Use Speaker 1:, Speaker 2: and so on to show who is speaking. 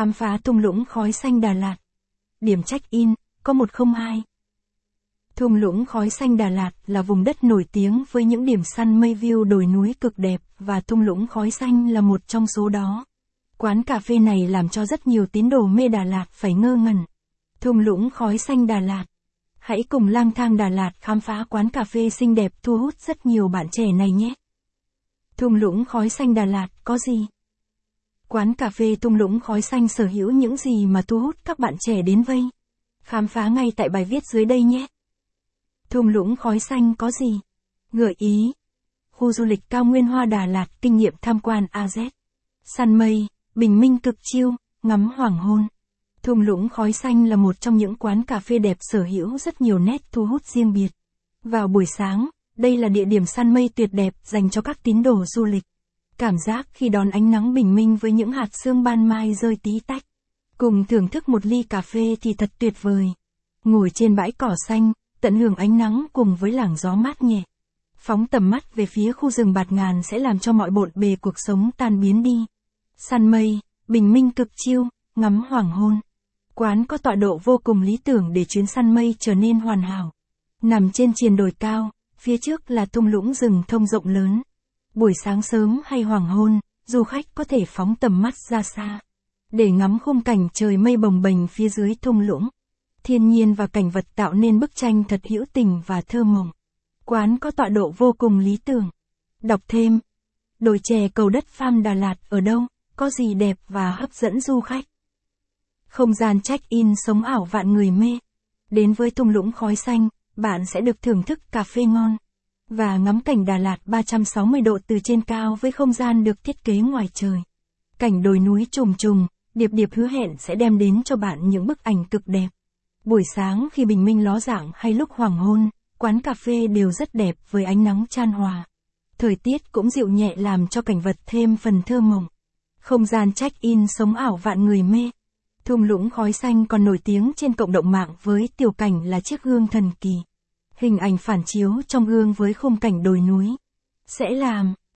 Speaker 1: Khám phá thung lũng khói xanh Đà Lạt. Điểm check-in, có 102. Thung lũng khói xanh Đà Lạt là vùng đất nổi tiếng với những điểm săn mây view đồi núi cực đẹp và thung lũng khói xanh là một trong số đó. Quán cà phê này làm cho rất nhiều tín đồ mê Đà Lạt phải ngơ ngẩn. Thung lũng khói xanh Đà Lạt. Hãy cùng lang thang Đà Lạt khám phá quán cà phê xinh đẹp thu hút rất nhiều bạn trẻ này nhé. Thung lũng khói xanh Đà Lạt có gì? Quán cà phê thung lũng khói xanh sở hữu những gì mà thu hút các bạn trẻ đến vây? Khám phá ngay tại bài viết dưới đây nhé. Thung lũng khói xanh có gì? Gợi ý. Khu du lịch cao nguyên hoa Đà Lạt kinh nghiệm tham quan AZ. Săn mây, bình minh cực chiêu, ngắm hoàng hôn. Thung lũng khói xanh là một trong những quán cà phê đẹp sở hữu rất nhiều nét thu hút riêng biệt. Vào buổi sáng, đây là địa điểm săn mây tuyệt đẹp dành cho các tín đồ du lịch. Cảm giác khi đón ánh nắng bình minh với những hạt sương ban mai rơi tí tách. Cùng thưởng thức một ly cà phê thì thật tuyệt vời. Ngồi trên bãi cỏ xanh, tận hưởng ánh nắng cùng với làng gió mát nhẹ. Phóng tầm mắt về phía khu rừng bạt ngàn sẽ làm cho mọi bộn bề cuộc sống tan biến đi. Săn mây, bình minh cực chiêu, ngắm hoàng hôn. Quán có tọa độ vô cùng lý tưởng để chuyến săn mây trở nên hoàn hảo. Nằm trên triền đồi cao, phía trước là thung lũng rừng thông rộng lớn. Buổi sáng sớm hay hoàng hôn, du khách có thể phóng tầm mắt ra xa. Để ngắm khung cảnh trời mây bồng bềnh phía dưới thung lũng. Thiên nhiên và cảnh vật tạo nên bức tranh thật hữu tình và thơ mộng. Quán có tọa độ vô cùng lý tưởng. Đọc thêm. Đồi chè cầu đất Pham Đà Lạt ở đâu, có gì đẹp và hấp dẫn du khách. Không gian check-in sống ảo vạn người mê. Đến với thung lũng khói xanh, bạn sẽ được thưởng thức cà phê ngon và ngắm cảnh Đà Lạt 360 độ từ trên cao với không gian được thiết kế ngoài trời. Cảnh đồi núi trùng trùng, điệp điệp hứa hẹn sẽ đem đến cho bạn những bức ảnh cực đẹp. Buổi sáng khi bình minh ló dạng hay lúc hoàng hôn, quán cà phê đều rất đẹp với ánh nắng chan hòa. Thời tiết cũng dịu nhẹ làm cho cảnh vật thêm phần thơ mộng. Không gian check-in sống ảo vạn người mê. Thung lũng khói xanh còn nổi tiếng trên cộng đồng mạng với tiểu cảnh là chiếc gương thần kỳ. Hình ảnh phản chiếu trong gương với khung cảnh đồi núi. Sẽ làm